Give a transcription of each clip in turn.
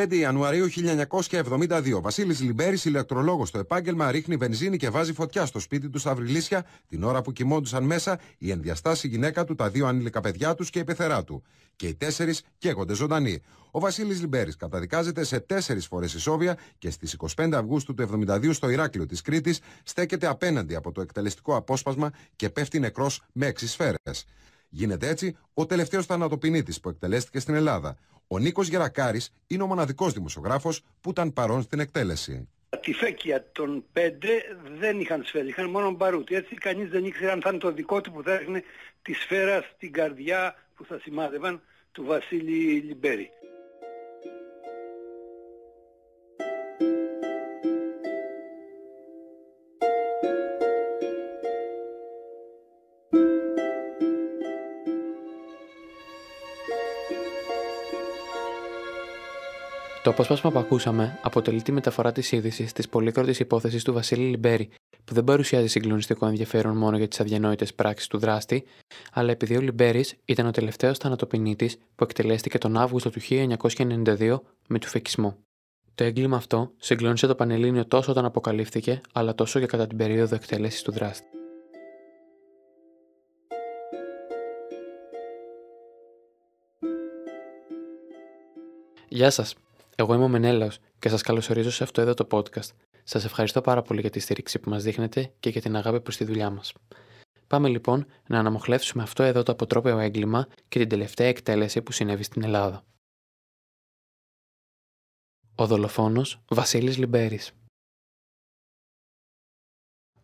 5 Ιανουαρίου 1972. Βασίλης Λιμπέρης, ηλεκτρολόγος στο επάγγελμα, ρίχνει βενζίνη και βάζει φωτιά στο σπίτι του στα Βρυλίσια την ώρα που κοιμόντουσαν μέσα η ενδιαστάση γυναίκα του, τα δύο ανήλικα παιδιά τους και η πεθερά του. Και οι τέσσερις καίγονται ζωντανοί. Ο Βασίλης Λιμπέρης καταδικάζεται σε τέσσερις φορές ισόβια και στις 25 Αυγούστου του 1972 στο Ηράκλειο της Κρήτης στέκεται απέναντι από το εκτελεστικό απόσπασμα και πέφτει νεκρός με έξι σφαίρες. Γίνεται έτσι ο τελευταίος θανατοποινήτη που εκτελέστηκε στην Ελλάδα. Ο Νίκος Γερακάρης είναι ο μοναδικός δημοσιογράφος που ήταν παρόν στην εκτέλεση. Τη φέκια των πέντε δεν είχαν σφαίρα, είχαν μόνο μπαρούτι. Έτσι κανείς δεν ήξερε αν θα είναι το δικό του που θα έχνε τη σφαίρα στην καρδιά που θα σημάδευαν του Βασίλη Λιμπέρη. Το απόσπασμα που ακούσαμε αποτελεί τη μεταφορά της είδησης της πολύκροτης υπόθεσης του Βασίλη Λιμπέρη, που δεν παρουσιάζει συγκλονιστικό ενδιαφέρον μόνο για τις αδιανόητες πράξεις του δράστη, αλλά επειδή ο Λιμπέρης ήταν ο τελευταίος θανατοποιητής που εκτελέστηκε τον Αύγουστο του 1992 με του φεκισμό. Το έγκλημα αυτό συγκλώνησε το Πανελλήνιο τόσο όταν αποκαλύφθηκε, αλλά τόσο και κατά την περίοδο εκτέλεσης του δράστη. Γεια σας. Εγώ είμαι ο Μενέλαος και σας καλωσορίζω σε αυτό εδώ το podcast. Σας ευχαριστώ πάρα πολύ για τη στήριξη που μας δείχνετε και για την αγάπη προς τη δουλειά μας. Πάμε λοιπόν να αναμοχλεύσουμε αυτό εδώ το αποτρόπαιο έγκλημα και την τελευταία εκτέλεση που συνέβη στην Ελλάδα. Ο δολοφόνος Βασίλης Λιμπέρης.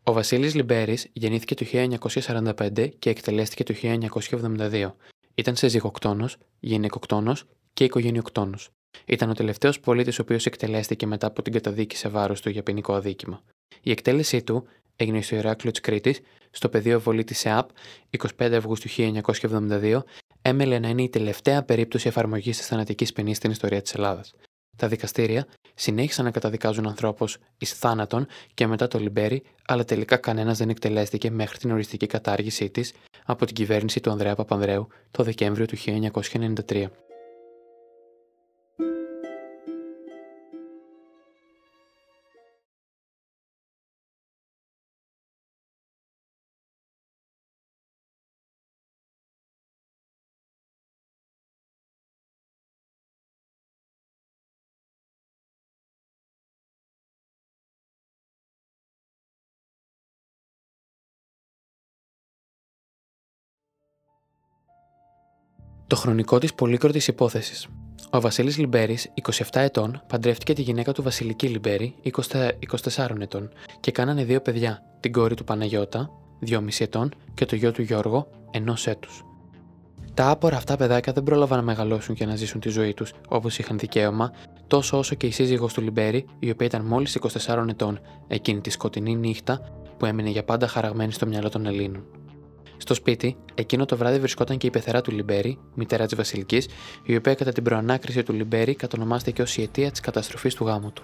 Ο Βασίλης Λιμπέρης γεννήθηκε το 1945 και εκτελέστηκε το 1972. Ήταν σε ζυγοκτόνος, γυναικοκτόνος και οικογενειοκτόνο. Ήταν ο τελευταίος πολίτης ο οποίος εκτελέστηκε μετά από την καταδίκη σε βάρος του για ποινικό αδίκημα. Η εκτέλεσή του έγινε στο Ηράκλειο της Κρήτης, στο πεδίο βολή της ΕΑΠ, 25 Αυγούστου 1972, έμελε να είναι η τελευταία περίπτωση εφαρμογής της θανατικής ποινής στην ιστορία της Ελλάδας. Τα δικαστήρια συνέχισαν να καταδικάζουν ανθρώπους εις θάνατον και μετά το Λιμπέρι, αλλά τελικά κανένας δεν εκτελέστηκε μέχρι την οριστική κατάργησή της από την κυβέρνηση του Ανδρέα Παπανδρέου το Δεκέμβριο του 1993. Το χρονικό της πολύκροτης υπόθεσης. Ο Βασίλης Λιμπέρης, 27 ετών, παντρεύτηκε τη γυναίκα του Βασιλική Λιμπέρη, 24 ετών, και κάνανε δύο παιδιά, την κόρη του Παναγιώτα, 2,5 ετών, και το γιο του Γιώργο, ενός έτους. Τα άπορα αυτά παιδάκια δεν πρόλαβαν να μεγαλώσουν και να ζήσουν τη ζωή τους όπως είχαν δικαίωμα, τόσο όσο και η σύζυγος του Λιμπέρη, η οποία ήταν μόλις 24 ετών εκείνη τη σκοτεινή νύχτα που έμεινε για πάντα χαραγμένη στο μυαλό των Ελλήνων. Στο σπίτι, εκείνο το βράδυ βρισκόταν και η πεθερά του Λιμπέρι, μητέρα της Βασιλικής, η οποία κατά την προανάκριση του Λιμπέρι κατονομάστηκε ως η αιτία της καταστροφής του γάμου του.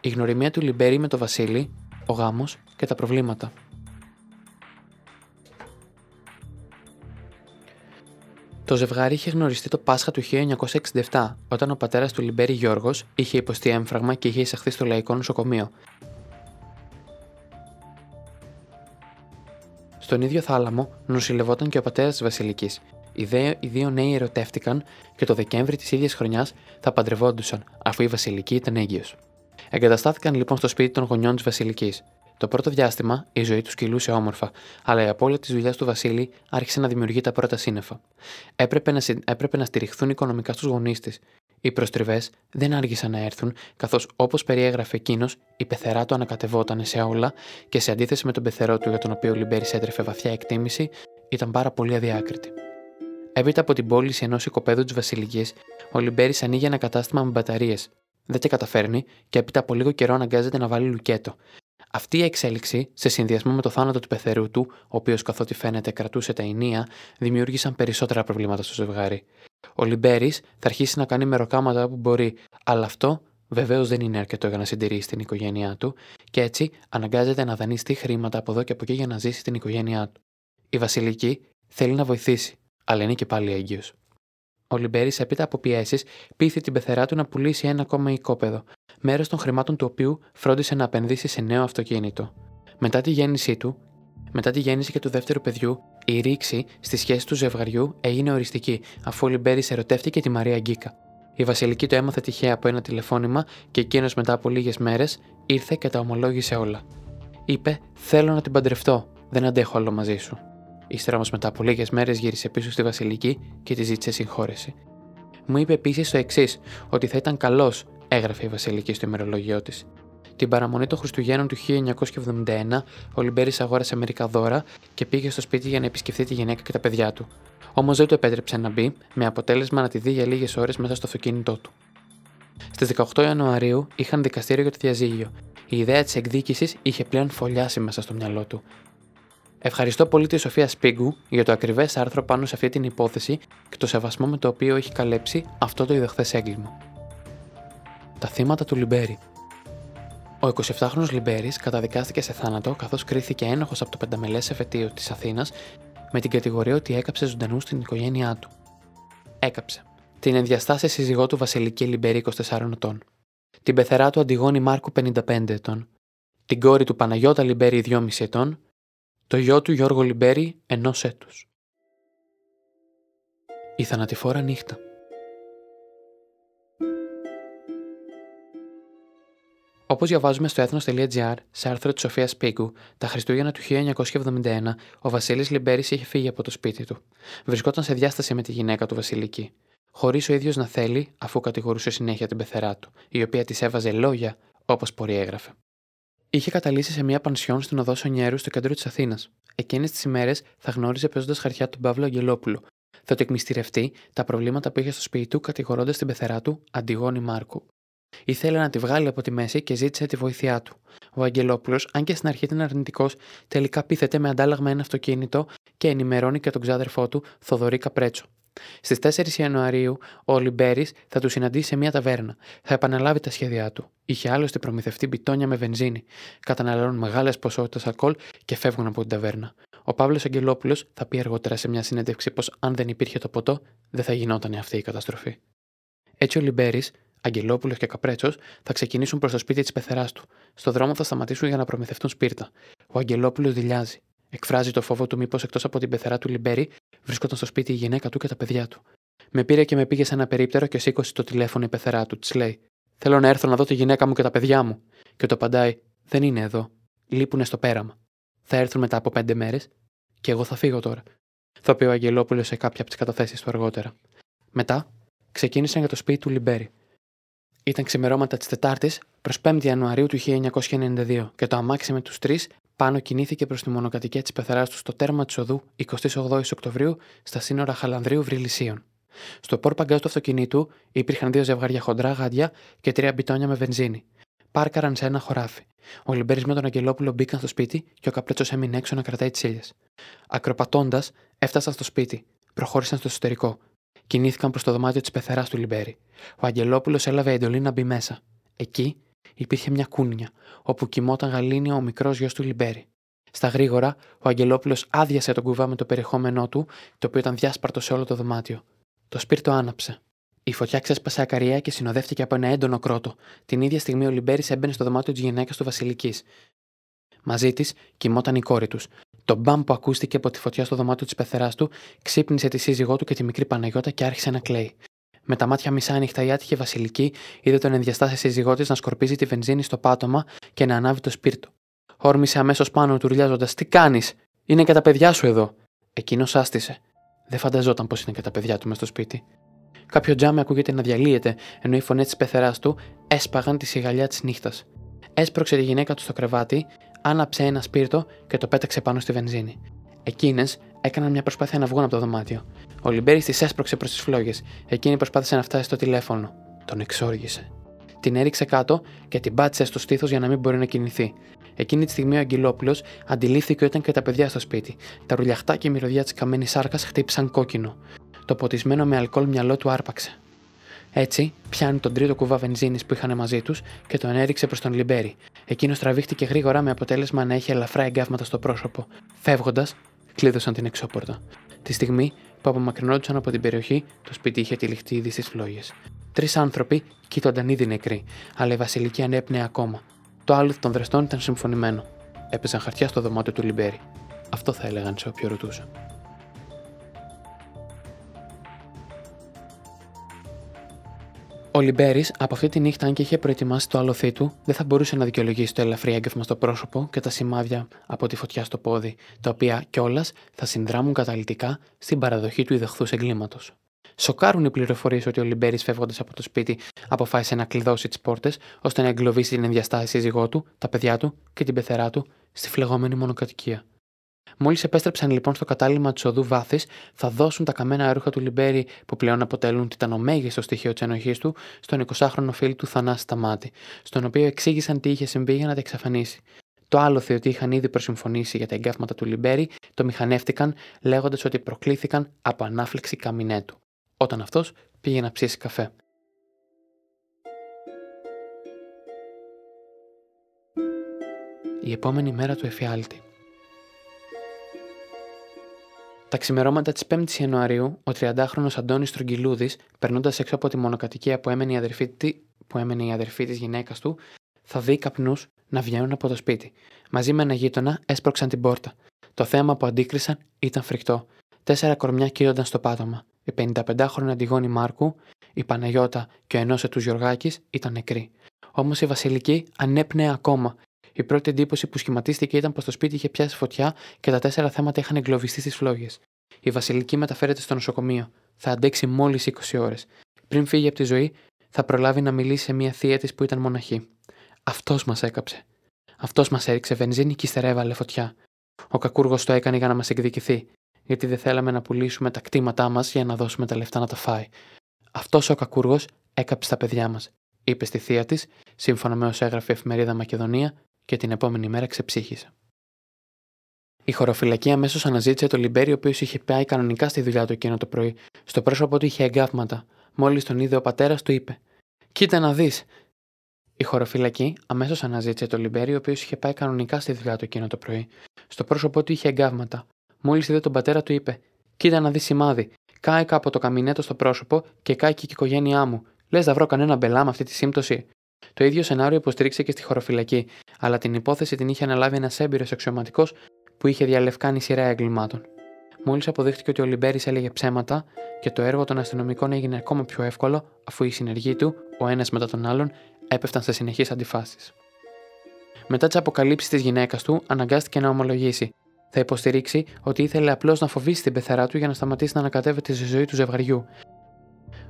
Η γνωριμία του Λιμπέρι με τον Βασίλη, ο γάμος και τα προβλήματα. Το ζευγάρι είχε γνωριστεί το Πάσχα του 1967, όταν ο πατέρας του Λιμπέρι Γιώργος είχε υποστεί έμφραγμα και είχε εισαχθεί στο λαϊκό νοσοκομείο, Στον ίδιο θάλαμο νοσηλευόταν και ο πατέρας της Βασιλικής. Οι, οι δύο νέοι ερωτεύτηκαν και το Δεκέμβρη της ίδιας χρονιάς θα παντρευόντουσαν, αφού η Βασιλική ήταν έγκυος. Εγκαταστάθηκαν λοιπόν στο σπίτι των γονιών της Βασιλικής. Το πρώτο διάστημα η ζωή τους κυλούσε όμορφα, αλλά η απώλεια της δουλειάς του Βασίλη άρχισε να δημιουργεί τα πρώτα σύννεφα. Έπρεπε να, έπρεπε να στηριχθούν οικονομικά στους γονείς της, οι προστριβές δεν άργησαν να έρθουν, καθώς όπως περιέγραφε εκείνος, η πεθερά του ανακατευόταν σε όλα και σε αντίθεση με τον πεθερό του για τον οποίο ο Λιμπέρι έτρεφε βαθιά εκτίμηση, ήταν πάρα πολύ αδιάκριτη. Έπειτα από την πώληση ενός οικοπαίδου της Βασιλικής, ο Λιμπέρι ανοίγει ένα κατάστημα με μπαταρίες. Δεν τα καταφέρνει και έπειτα από λίγο καιρό αναγκάζεται να βάλει λουκέτο. Αυτή η εξέλιξη, σε συνδυασμό με το θάνατο του πεθερού του, ο οποίος καθότι φαίνεται κρατούσε τα ενία, δημιούργησαν περισσότερα προβλήματα στο ζευγάρι. Ο Λιμπέρης θα αρχίσει να κάνει μεροκάματα που μπορεί, αλλά αυτό βεβαίως δεν είναι αρκετό για να συντηρήσει την οικογένειά του και έτσι αναγκάζεται να δανειστεί χρήματα από εδώ και από εκεί για να ζήσει την οικογένειά του. Η Βασιλική θέλει να βοηθήσει, αλλά είναι και πάλι έγκυος. Ο Λιμπέρης, έπειτα από πιέσεις, πείθει την πεθερά του να πουλήσει ένα ακόμα οικόπεδο, μέρος των χρημάτων του οποίου φρόντισε να επενδύσει σε νέο αυτοκίνητο. Μετά τη γέννησή του, μετά τη γέννηση και του δεύτερου παιδιού, η ρήξη στη σχέση του ζευγαριού έγινε οριστική, αφού ο Λιμπέρης ερωτεύτηκε τη Μαρία Γκίκα. Η Βασιλική το έμαθε τυχαία από ένα τηλεφώνημα και εκείνος μετά από λίγες μέρες ήρθε και τα ομολόγησε όλα. Είπε: Θέλω να την παντρευτώ, δεν αντέχω άλλο μαζί σου. Ύστερα όμως μετά από λίγες μέρες γύρισε πίσω στη Βασιλική και τη ζήτησε συγχώρεση. Μου είπε επίσης το εξής: Ότι θα ήταν καλός, έγραφε η Βασιλική στο ημερολόγιο της. Την παραμονή των Χριστουγέννων του 1971, ο Λιμπέρης αγόρασε μερικά δώρα και πήγε στο σπίτι για να επισκεφθεί τη γυναίκα και τα παιδιά του. Όμως δεν του επέτρεψε να μπει, με αποτέλεσμα να τη δει για λίγες ώρες μέσα στο αυτοκίνητό του. Στις 18 Ιανουαρίου είχαν δικαστήριο για το διαζύγιο. Η ιδέα της εκδίκησης είχε πλέον φωλιάσει μέσα στο μυαλό του. Ευχαριστώ πολύ τη Σοφία Σπίγκου για το ακριβές άρθρο πάνω σε αυτή την υπόθεση και το σεβασμό με το οποίο έχει καλέψει αυτό το ιδεχθέ έγκλημα. Τα θύματα του Λιμπέρι. Ο 27χρονο Λιμπέρης καταδικάστηκε σε θάνατο καθώς κρίθηκε ένοχος από το πενταμελές εφετείο της Αθήνας με την κατηγορία ότι έκαψε ζωντανού στην οικογένειά του. Έκαψε. Την ενδιαστάσει σύζυγό του Βασιλική Λιμπέρη 24 ετών. Την πεθερά του Αντιγόνη Μάρκου 55 ετών. Την κόρη του Παναγιώτα Λιμπέρη 2,5 ετών το γιο του Γιώργο Λιμπέρη ενός έτους. Η θανατηφόρα νύχτα. Όπως διαβάζουμε στο έθνο.gr, σε άρθρο της Σοφίας Πίκου, τα Χριστούγεννα του 1971, ο Βασίλης Λιμπέρης είχε φύγει από το σπίτι του. Βρισκόταν σε διάσταση με τη γυναίκα του Βασιλική. Χωρίς ο ίδιος να θέλει, αφού κατηγορούσε συνέχεια την πεθερά του, η οποία της έβαζε λόγια, όπως έγραφε. Είχε καταλήξει σε μια πανσιόν στην οδό Σονιέρου στο κέντρο της Αθήνας. Εκείνες τις ημέρες θα γνώριζε παίζοντας χαρτιά τον Παύλο Αγγελόπουλο. Θα το εκμυστηρευτεί τα προβλήματα που είχε στο σπίτι του, κατηγορώντας την πεθερά του, Αντιγόνη Μάρκου. Ήθελε να τη βγάλει από τη μέση και ζήτησε τη βοήθειά του. Ο Αγγελόπουλος, αν και στην αρχή ήταν αρνητικός, τελικά πείθεται με αντάλλαγμα ένα αυτοκίνητο και ενημερώνει και τον ξάδερφό του, Θοδωρή Καπρέτσο. Στις 4 Ιανουαρίου, ο Λιμπέρης θα του συναντήσει σε μια ταβέρνα. Θα επαναλάβει τα σχέδιά του. Είχε άλλωστε προμηθευτεί μπιτόνια με βενζίνη. Καταναλώνουν μεγάλες ποσότητες αλκοόλ και φεύγουν από την ταβέρνα. Ο Παύλος Αγγελόπουλος θα πει αργότερα σε μια συνέντευξη πως αν δεν υπήρχε το ποτό, δεν θα γινόταν αυτή η καταστροφή. Έτσι ο Λιμπέρης, Αγγελόπουλος και Καπρέτσος θα ξεκινήσουν προς το σπίτι της πεθεράς του. Στο δρόμο θα σταματήσουν για να προμηθευτούν σπίρτα. Ο Αγγελόπουλος δηλιάζει. Εκφράζει το φόβο του μήπως εκτός από την πεθερά του Λιμπέρη βρισκόταν στο σπίτι η γυναίκα του και τα παιδιά του. Με πήρε και με πήγε σε ένα περίπτερο και σήκωσε το τηλέφωνο η πεθερά του. Της λέει: Θέλω να έρθω να δω τη γυναίκα μου και τα παιδιά μου. Και το απαντάει: Δεν είναι εδώ. Λείπουνε στο πέραμα. Θα έρθουν μετά από πέντε μέρες και εγώ θα φύγω τώρα. Θα πει ο Αγγελόπουλος σε κάποια από τις καταθέσεις του αργότερα. Μετά ξεκίνησαν για το σπίτι του Λιμπέρη. Ήταν ξημερώματα της Τετάρτης προς 5 Ιανουαρίου του 1992 και το αμάξι με τους τρεις πάνω κινήθηκε προς τη μονοκατοικία της πεθεράς του στο τέρμα της οδού 28 Οκτωβρίου στα σύνορα Χαλανδρίου Βρυλισίων. Στο πόρπαγκάζ του αυτοκινήτου υπήρχαν δύο ζευγάρια χοντρά γάντια και τρία μπιτόνια με βενζίνη. Πάρκαραν σε ένα χωράφι. Ο Λιμπέρι με τον Αγγελόπουλο μπήκαν στο σπίτι και ο καπρέτσο έμεινε έξω να κρατάει τις ήλιε. Ακροπατώντας, έφτασαν στο σπίτι. Προχώρησαν στο εσωτερικό. Κινήθηκαν προς το δωμάτιο της πεθεράς του Λιμπέρι. Ο Αγγελόπουλος έλαβε εντολή να μπει μέσα. Εκεί υπήρχε μια κούνια, όπου κοιμόταν γαλήνια ο μικρός γιος του Λιμπέρι. Στα γρήγορα, ο Αγγελόπουλος άδειασε τον κουβά με το περιεχόμενό του, το οποίο ήταν διάσπαρτο σε όλο το δωμάτιο. Το σπίρτο άναψε. Η φωτιά ξέσπασε ακαριά και συνοδεύτηκε από ένα έντονο κρότο. Την ίδια στιγμή ο Λιμπέρι έμπαινε στο δωμάτιο της γυναίκας του Βασιλικής. Μαζί της κοιμόταν η κόρη τους. Το μπαμ που ακούστηκε από τη φωτιά στο δωμάτιο της πεθεράς του ξύπνησε τη σύζυγό του και τη μικρή Παναγιώτα και άρχισε να κλαίει. Με τα μάτια μισά ανοιχτά η άτυχη Βασιλική είδε τον ενδιαστάσει σύζυγό της να σκορπίζει τη βενζίνη στο πάτωμα και να ανάβει το σπίρτο. Όρμησε αμέσως πάνω του ρουλιάζοντας: Τι κάνεις, Είναι και τα παιδιά σου εδώ. Εκείνος άστησε. Δεν φανταζόταν πως είναι και τα παιδιά του μες στο σπίτι. Κάποιο τζάμι ακούγεται να διαλύεται, ενώ οι φωνές της πεθεράς του έσπαγαν τη σιγαλιά της νύχτας. Έσπρωξε τη γυναίκα του στο κρεβάτι, άναψε ένα σπίρτο και το πέταξε πάνω στη βενζίνη. Εκείνες έκαναν μια προσπάθεια να βγουν από το δωμάτιο. Ο Λιμπέρι τη έσπρωξε προς τις φλόγες. Εκείνη προσπάθησε να φτάσει στο τηλέφωνο. Τον εξόργησε. Την έριξε κάτω και την πάτησε στο στήθος για να μην μπορεί να κινηθεί. Εκείνη τη στιγμή ο Αγγελόπουλος αντιλήφθηκε ότι ήταν και τα παιδιά στο σπίτι. Τα ρουλιαχτά και η μυρωδιά της καμένης σάρκας χτύπησαν κόκκινο. Το ποτισμένο με αλκοόλ μυαλό του άρπαξε. Έτσι, πιάνει τον τρίτο κουβά βενζίνης που είχαν μαζί τους και τον έριξε προς τον Λιμπέρι. Εκείνο τραβήχτηκε γρήγορα με αποτέλεσμα να έχει ελαφρά εγκάβματα στο πρόσωπο. Φεύγοντας, κλείδωσαν την εξώπορτα. Τη στιγμή που απομακρυνόντουσαν από την περιοχή, το σπίτι είχε τυλιχτεί ήδη στις φλόγες. Τρεις άνθρωποι κοίτονταν ήδη νεκροί, αλλά η Βασιλική ανέπνεε ακόμα. Το άλλο των δραστών ήταν συμφωνημένο. Έπαιζαν χαρτιά στο δωμάτιο του Λιμπέρι. Αυτό θα έλεγαν σε όποιο ρωτούσαν. Ο Λιμπέρι, από αυτή τη νύχτα, αν και είχε προετοιμάσει το αλωθή του, δεν θα μπορούσε να δικαιολογήσει το ελαφρύ έγκεφμα στο πρόσωπο και τα σημάδια από τη φωτιά στο πόδι, τα οποία κιόλας θα συνδράμουν καταλητικά στην παραδοχή του ιδεχθούς εγκλήματος. Σοκάρουν οι πληροφορίες ότι ο Λιμπέρι, φεύγοντας από το σπίτι, αποφάσισε να κλειδώσει τις πόρτες ώστε να εγκλωβίσει την ενδιαστάση σύζυγό του, τα παιδιά του και την πεθερά του στη φλεγόμενη μονοκατοικία. Μόλις επέστρεψαν λοιπόν στο κατάλημα της οδού Βάθης, θα δώσουν τα καμένα ρούχα του Λιμπέρι, που πλέον αποτελούν μέγιστος στοιχείο της ενοχής του, στον 20χρονο φίλο του Θανάση Σταμάτη, στον οποίο εξήγησαν τι είχε συμβεί για να τα εξαφανίσει. Το άλλο ότι είχαν ήδη προσυμφωνήσει για τα εγκάβματα του Λιμπέρι, το μηχανεύτηκαν λέγοντας ότι προκλήθηκαν από ανάφλεξη καμινέτου, όταν αυτός πήγε να ψήσει καφέ. Η επόμενη μέρα του εφιάλτη. Τα ξημερώματα της 5η Ιανουαρίου, ο 30χρονο Αντώνης Τρογγυλούδη, περνώντας έξω από τη μονοκατοικία που έμενε η αδερφή, που έμενε η αδερφή της γυναίκας του, θα δει καπνούς να βγαίνουν από το σπίτι. Μαζί με ένα γείτονα έσπρωξαν την πόρτα. Το θέαμα που αντίκρισαν ήταν φρικτό. Τέσσερα κορμιά κοίτονταν στο πάτωμα. Η 55χρονη Αντιγόνη Μάρκου, η Παναγιώτα και ο ενός του Γιωργάκης ήταν νεκροί. Όμως η Βασιλική ανέπνεε ακόμα η πρώτη εντύπωση που σχηματίστηκε ήταν πως το σπίτι είχε πιάσει φωτιά και τα τέσσερα θέματα είχαν εγκλωβιστεί στις φλόγες. Η Βασιλική μεταφέρεται στο νοσοκομείο. Θα αντέξει μόλις 20 ώρες. Πριν φύγει από τη ζωή, θα προλάβει να μιλήσει σε μια θεία της που ήταν μοναχή. Αυτός μας έκαψε. Αυτός μας έριξε βενζίνη και ύστερα έβαλε φωτιά. Ο κακούργος το έκανε για να μας εκδικηθεί, γιατί δεν θέλαμε να πουλήσουμε τα κτήματά μας για να δώσουμε τα λεφτά να τα φάει. Αυτός ο κακούργος έκαψε τα παιδιά μας, είπε στη θεία της, σύμφωνα με όσα έγραφε η εφημερίδα Μακεδονία και την επόμενη μέρα ξεψύχησε. Η χωροφυλακή αμέσως αναζήτησε το Λιμπέρι, ο οποίος είχε πάει κανονικά στη δουλειά του εκείνο το πρωί. Στο πρόσωπό του είχε εγκάβματα. Μόλις τον είδε ο πατέρας, του είπε: Κοίτα να δεις. Η χωροφυλακή αμέσως αναζήτησε το Λιμπέρι, ο οποίος είχε πάει κανονικά στη δουλειά του εκείνο το πρωί. Στο πρόσωπό του είχε εγκάβματα. Μόλις είδε τον πατέρα, του είπε: Κοίτα να δεις σημάδι. Κάηκα από το καμινέτο στο πρόσωπο και κάηκε και η οικογένειά μου. Λες να βρω κανένα μπελά με αυτή τη σύμπτωση. Το ίδιο σενάριο υποστήριξε και στη χωροφυλακή, αλλά την υπόθεση την είχε αναλάβει ένας έμπειρος αξιωματικός που είχε διαλευκάνει σειρά εγκλημάτων. Μόλις αποδείχτηκε ότι ο Λιμπέρι έλεγε ψέματα και το έργο των αστυνομικών έγινε ακόμα πιο εύκολο, αφού οι συνεργοί του, ο ένας μετά τον άλλον, έπεφταν σε συνεχείς αντιφάσεις. Μετά τις αποκαλύψεις της γυναίκας του, αναγκάστηκε να ομολογήσει. Θα υποστηρίξει ότι ήθελε απλώς να φοβήσει την πεθερά του για να σταματήσει να ανακατεύεται στη ζωή του ζευγαριού,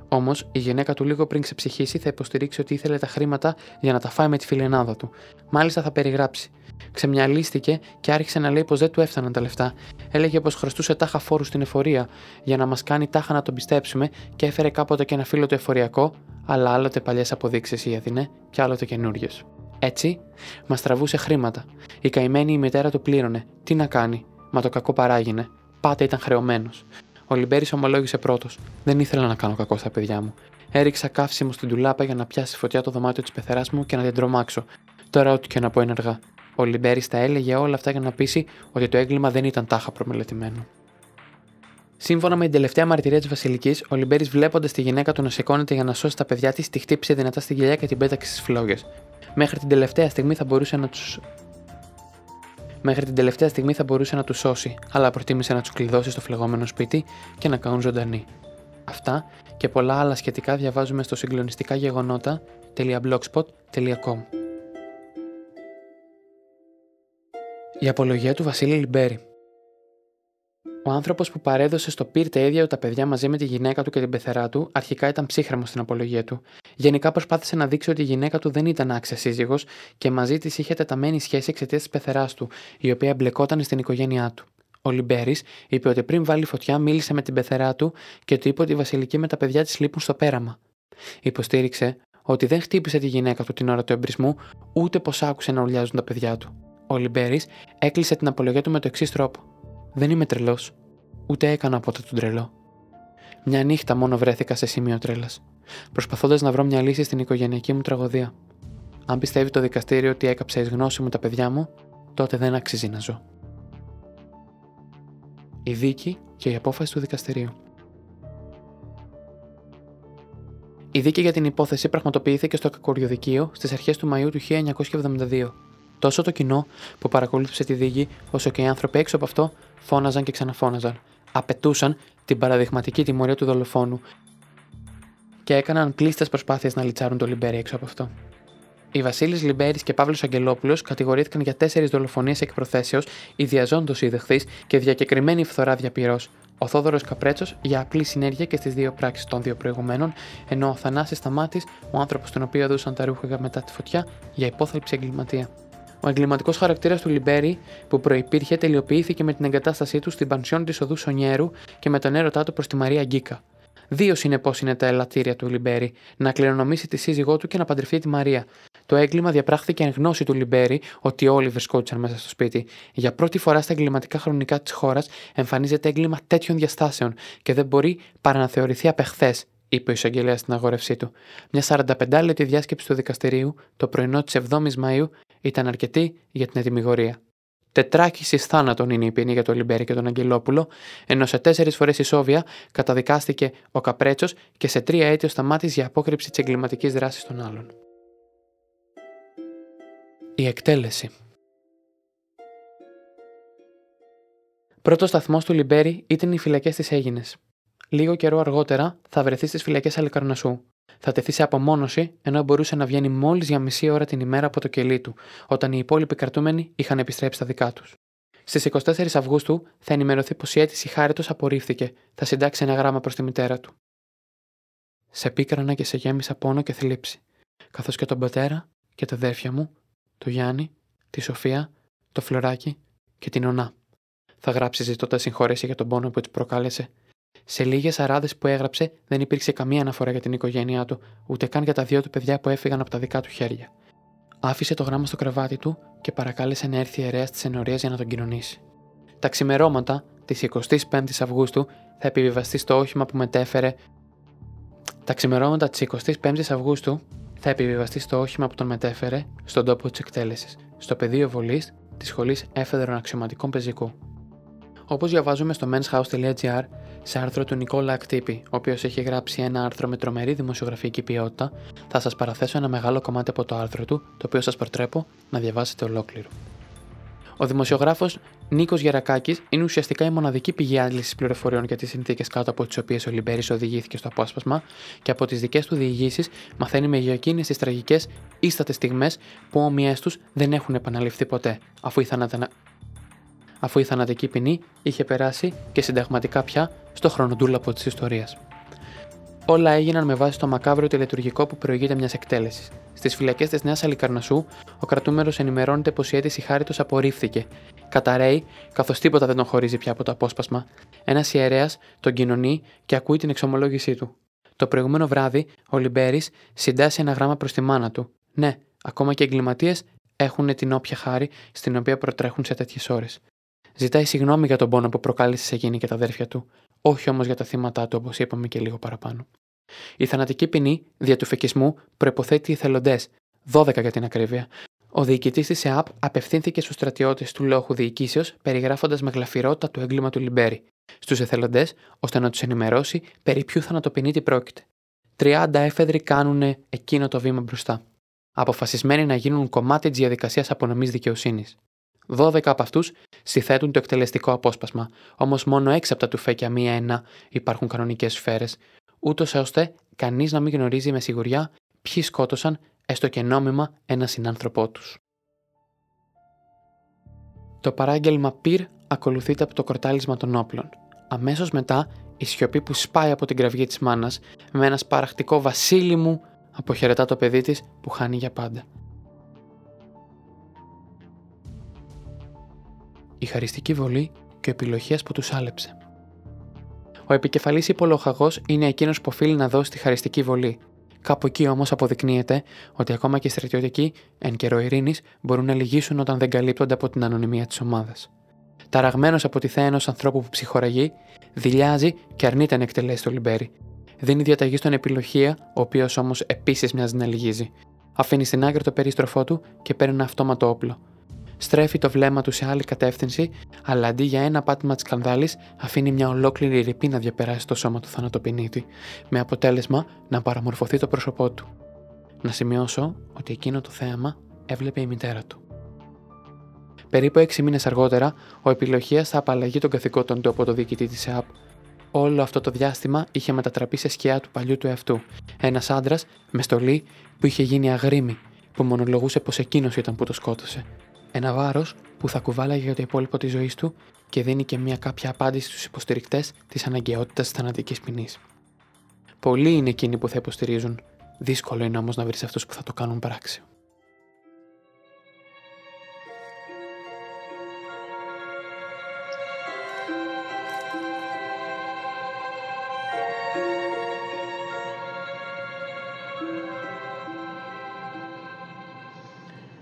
Όμως, η γυναίκα του λίγο πριν ξεψυχήσει θα υποστηρίξει ότι ήθελε τα χρήματα για να τα φάει με τη φιλενάδα του. Μάλιστα θα περιγράψει. Ξεμιαλίστηκε και άρχισε να λέει πως δεν του έφταναν τα λεφτά. Έλεγε πως χρωστούσε τάχα φόρους στην εφορία για να μας κάνει τάχα να τον πιστέψουμε και έφερε κάποτε και ένα φίλο του εφοριακό, αλλά άλλοτε παλιές αποδείξεις έδινε και άλλοτε καινούριες. Έτσι, μας τραβούσε χρήματα. Η καημένη η μητέρα του πλήρωνε. Τι να κάνει, μα το κακό παράγινε. Πάτε ήταν χρεωμένος. Ο Λιμπέρι ομολόγησε πρώτος. Δεν ήθελα να κάνω κακό στα παιδιά μου. Έριξα καύσιμο στην τουλάπα για να πιάσει φωτιά το δωμάτιο της πεθεράς μου και να την τρομάξω. Τώρα, ό,τι και να πω είναι αργά. Ο Λιμπέρι τα έλεγε όλα αυτά για να πείσει ότι το έγκλημα δεν ήταν τάχα προμελετημένο. Σύμφωνα με την τελευταία μαρτυρία της Βασιλικής, ο Λιμπέρι βλέποντας τη γυναίκα του να σηκώνεται για να σώσει τα παιδιά της, τη χτύπησε δυνατά στην γυαλιά και την πέταξε στις φλόγες. Μέχρι την τελευταία στιγμή θα μπορούσε να τους Μέχρι την τελευταία στιγμή θα μπορούσε να τους σώσει, αλλά προτίμησε να τους κλειδώσει στο φλεγόμενο σπίτι και να καούν ζωντανοί. Αυτά και πολλά άλλα σχετικά διαβάζουμε στο συγκλονιστικά γεγονότα.blogspot.com. Η απολογία του Βασίλη Λιμπέρη ο άνθρωπος που παρέδωσε στο πυρ τα ίδια τα παιδιά μαζί με τη γυναίκα του και την πεθερά του, αρχικά ήταν ψύχρεμος στην απολογία του. Γενικά προσπάθησε να δείξει ότι η γυναίκα του δεν ήταν άξιας σύζυγος και μαζί της είχε τεταμένη σχέση εξαιτίας της πεθεράς του, η οποία μπλεκόταν στην οικογένειά του. Ο Λιμπέρης είπε ότι πριν βάλει φωτιά μίλησε με την πεθερά του και του είπε ότι η Βασιλική με τα παιδιά της λείπουν στο πέραμα. Υποστήριξε ότι δεν χτύπησε τη γυναίκα του την ώρα του εμπρισμού, ούτε πως άκουσε να ουρλιάζουν τα παιδιά του. Ο Λιμπέρης έκλεισε την απολογία του με το εξής τρόπο. Δεν είμαι τρελός. Ούτε έκανα ποτέ τον τρελό. Μια νύχτα μόνο βρέθηκα σε σημείο τρέλας, προσπαθώντας να βρω μια λύση στην οικογενειακή μου τραγωδία. Αν πιστεύει το δικαστήριο ότι έκαψε εις γνώση μου τα παιδιά μου, τότε δεν αξίζει να ζω. Η δίκη και η απόφαση του δικαστηρίου. Η δίκη για την υπόθεση πραγματοποιήθηκε στο Κακοριοδικείο στις αρχές του Μαου του 1972. Τόσο το κοινό που παρακολούθησε τη δίκη, όσο και οι άνθρωποι έξω από αυτό φώναζαν και ξαναφώναζαν. Απαιτούσαν την παραδειγματική τιμωρία του δολοφόνου και έκαναν πλήστε προσπάθειες να λιτσάρουν το Λιμπέρι έξω από αυτό. Οι Βασίλης Λιμπέρης και Παύλος Αγγελόπουλος κατηγορήθηκαν για τέσσερις δολοφονίες εκ προθέσεως, ιδιαζόντως δεχθή και διακεκριμένη φθορά διαπυρός. Ο Θόδωρος Καπρέτσος για απλή συνέργεια και στις δύο πράξεις των δύο προηγουμένων, ενώ ο Θανάσης Σταμάτης, ο άνθρωπος τον οποίο έδωσαν τα ρούχα μετά τη φωτιά, για υπόθαλψη εγκληματία. Ο εγκληματικός χαρακτήρας του Λιμπέρι, που προπήρχε, τελειοποιήθηκε με την εγκατάστασή του στην πανσιόν της οδού Σονιέρου και με τον έρωτά του προς τη Μαρία Γκίκα. Δύο συνεπώ είναι τα ελαττήρια του Λιμπέρι, να κληρονομήσει τη σύζυγό του και να παντρευτεί τη Μαρία. Το έγκλημα διαπράχθηκε εν γνώση του Λιμπέρι ότι όλοι βρισκόντουσαν μέσα στο σπίτι. Για πρώτη φορά στα εγκληματικά χρονικά της χώρας εμφανίζεται έγκλημα τέτοιων διαστάσεων και δεν μπορεί παρά να θεωρηθεί απεχθές, είπε ο εισαγγελέας στην αγόρευσή του. Μια 45 λεπτή διάσκεψη του δικαστηρίου το πρωινό της 7η Μαου ήταν αρκετή για την ετοιμιγορία. Τετράκιση θάνατον είναι η ποινή για τον Λιμπέρι και τον Αγγελόπουλο, ενώ σε τέσσερις φορές ισόβια καταδικάστηκε ο Καπρέτσος και σε τρία έτη ο Σταμάτης για απόκρυψη της εγκληματικής δράσης των άλλων. Η εκτέλεση. Πρώτος σταθμός του Λιμπέρι ήταν οι φυλακές της Έγινες. Λίγο καιρό αργότερα θα βρεθεί στις φυλακές Αλικαρνασού. Θα τεθεί σε απομόνωση, ενώ μπορούσε να βγαίνει μόλις για μισή ώρα την ημέρα από το κελί του, όταν οι υπόλοιποι κρατούμενοι είχαν επιστρέψει στα δικά τους. Στις 24 Αυγούστου θα ενημερωθεί πως η αίτηση χάριτος απορρίφθηκε, θα συντάξει ένα γράμμα προς τη μητέρα του. Σε πίκρανα και σε γέμισα πόνο και θλίψη, καθώς και τον πατέρα και τα αδέρφια μου, το Γιάννη, τη Σοφία, το Φλωράκι και την Ωνά. Θα γράψει ζητώντας συγχώρεση για τον πόνο που τη προκάλεσε σε λίγες αράδες που έγραψε δεν υπήρξε καμία αναφορά για την οικογένειά του, ούτε καν για τα δύο του παιδιά που έφυγαν από τα δικά του χέρια. Άφησε το γράμμα στο κρεβάτι του και παρακάλεσε να έρθει ιερέα τη ενορία για να τον κοινωνήσει. Τα ξημερώματα της 25η Αυγούστου θα επιβιβαστεί στο όχημα που μετέφερε. Τα ξημερώματα της 25η Αυγούστου θα επιβιβαστεί στο όχημα που τον μετέφερε στον τόπο της εκτέλεσης, στο πεδίο βολής της Σχολής Έφεδρων Αξιωματικών Πεζικού. Όπως διαβάζουμε στο menshouse.gr, σε άρθρο του Νικόλα Ακτύπη, ο οποίος έχει γράψει ένα άρθρο με τρομερή δημοσιογραφική ποιότητα, θα σας παραθέσω ένα μεγάλο κομμάτι από το άρθρο του, το οποίο σας προτρέπω να διαβάσετε ολόκληρο. Ο δημοσιογράφος Νίκος Γερακάκης είναι ουσιαστικά η μοναδική πηγή άντληση πληροφοριών για τις συνθήκες κάτω από τις οποίες ο Λιμπέρης οδηγήθηκε στο απόσπασμα και από τις δικές του διηγήσεις μαθαίνει με εκείνε τι τραγικές ίστατες στιγμές που όμοιέ τους δεν έχουν επαναληφθεί ποτέ, αφού η αφού η θανατική ποινή είχε περάσει και συνταγματικά πια στο χρονοτούλαπο της ιστορίας. Όλα έγιναν με βάση το μακάβριο τελετουργικό που προηγείται μιας εκτέλεσης. Στις φυλακές της Νέας Αλικαρνασού, ο κρατούμενος ενημερώνεται πως η αίτηση χάριτος απορρίφθηκε. Καταραίει, καθώς τίποτα δεν τον χωρίζει πια από το απόσπασμα. Ένας ιερέας τον κοινωνεί και ακούει την εξομολόγησή του. Το προηγούμενο βράδυ, ο Λιμπέρης συντάσσει ένα γράμμα προς τη μάνα του. Ναι, ακόμα και εγκληματίες έχουν την όποια χάρη στην οποία προτρέχουν σε τέτοιες ώρες. Ζητάει συγγνώμη για τον πόνο που προκάλεσε σε εκείνη και τα αδέρφια του, όχι όμως για τα θύματα του όπως είπαμε και λίγο παραπάνω. Η θανατική ποινή δια του φεκισμού προποθέτει εθελοντέ, 12 για την ακρίβεια. Ο διοικητής της ΕΑΠ απευθύνθηκε στους στρατιώτες του λόγου διοικήσεως, περιγράφοντας με γλαφυρότητα το έγκλημα του Λιμπέρι, στους εθελοντές, ώστε να τους ενημερώσει περί ποιου θανατοπινίτη πρόκειται. 30 έφεδροι κάνουν εκείνο το βήμα μπροστά, αποφασισμένοι να γίνουν κομμάτι της διαδικασίας απονομής δικαιοσύνης. 12 από αυτούς συθέτουν το εκτελεστικό απόσπασμα, όμως μόνο 6 από τα τουφέκια μία-ένα υπάρχουν κανονικές σφαίρες, ούτως ώστε κανείς να μην γνωρίζει με σιγουριά ποιοι σκότωσαν έστω και νόμιμα ένα συνάνθρωπό τους. Το παράγγελμα πυρ ακολουθείται από το κορτάλισμα των όπλων. Αμέσως μετά η σιωπή που σπάει από την κραυγή της μάνας με ένα σπαραχτικό Βασίλη μου αποχαιρετά το παιδί της που χάνει για πάντα. Η χαριστική βολή και ο επιλογία που τους άλεψε. Ο επικεφαλής υπολογαγός είναι εκείνος που οφείλει να δώσει τη χαριστική βολή. Κάπου εκεί όμως αποδεικνύεται ότι ακόμα και οι στρατιωτικοί, εν καιρό ειρήνης, μπορούν να λυγίσουν όταν δεν καλύπτονται από την ανωνυμία της ομάδας. Ταραγμένος από τη θέα ενός ανθρώπου που ψυχοραγεί, δηλιάζει και αρνείται να εκτελέσει το λιμπέρι. Δίνει διαταγή στον επιλογία, ο οποίος όμως επίσης μοιάζει να λυγίζει. Αφήνει στην άκρη το περίστροφό του και παίρνει ένα αυτόματο όπλο. Στρέφει το βλέμμα του σε άλλη κατεύθυνση, αλλά αντί για ένα πάτημα της σκανδάλη, αφήνει μια ολόκληρη ρηπή να διαπεράσει το σώμα του θανατοπινίτη, με αποτέλεσμα να παραμορφωθεί το πρόσωπό του. Να σημειώσω ότι εκείνο το θέαμα έβλεπε η μητέρα του. Περίπου έξι μήνες αργότερα, ο επιλογία θα απαλλαγεί τον καθηκόντων του από το διοικητή της ΕΑΠ. Όλο αυτό το διάστημα είχε μετατραπεί σε σκιά του παλιού του εαυτού. Ένας άντρας με στολή που είχε γίνει αγρίμη, που μονολογούσε πως εκείνος ήταν που το σκότωσε. Ένα βάρος που θα κουβάλαγε για το υπόλοιπο της ζωής του και δίνει και μια κάποια απάντηση στους υποστηρικτές της αναγκαιότητας τη θανατικής ποινής. Πολλοί είναι εκείνοι που θα υποστηρίζουν. Δύσκολο είναι όμως να βρεις αυτούς που θα το κάνουν πράξη.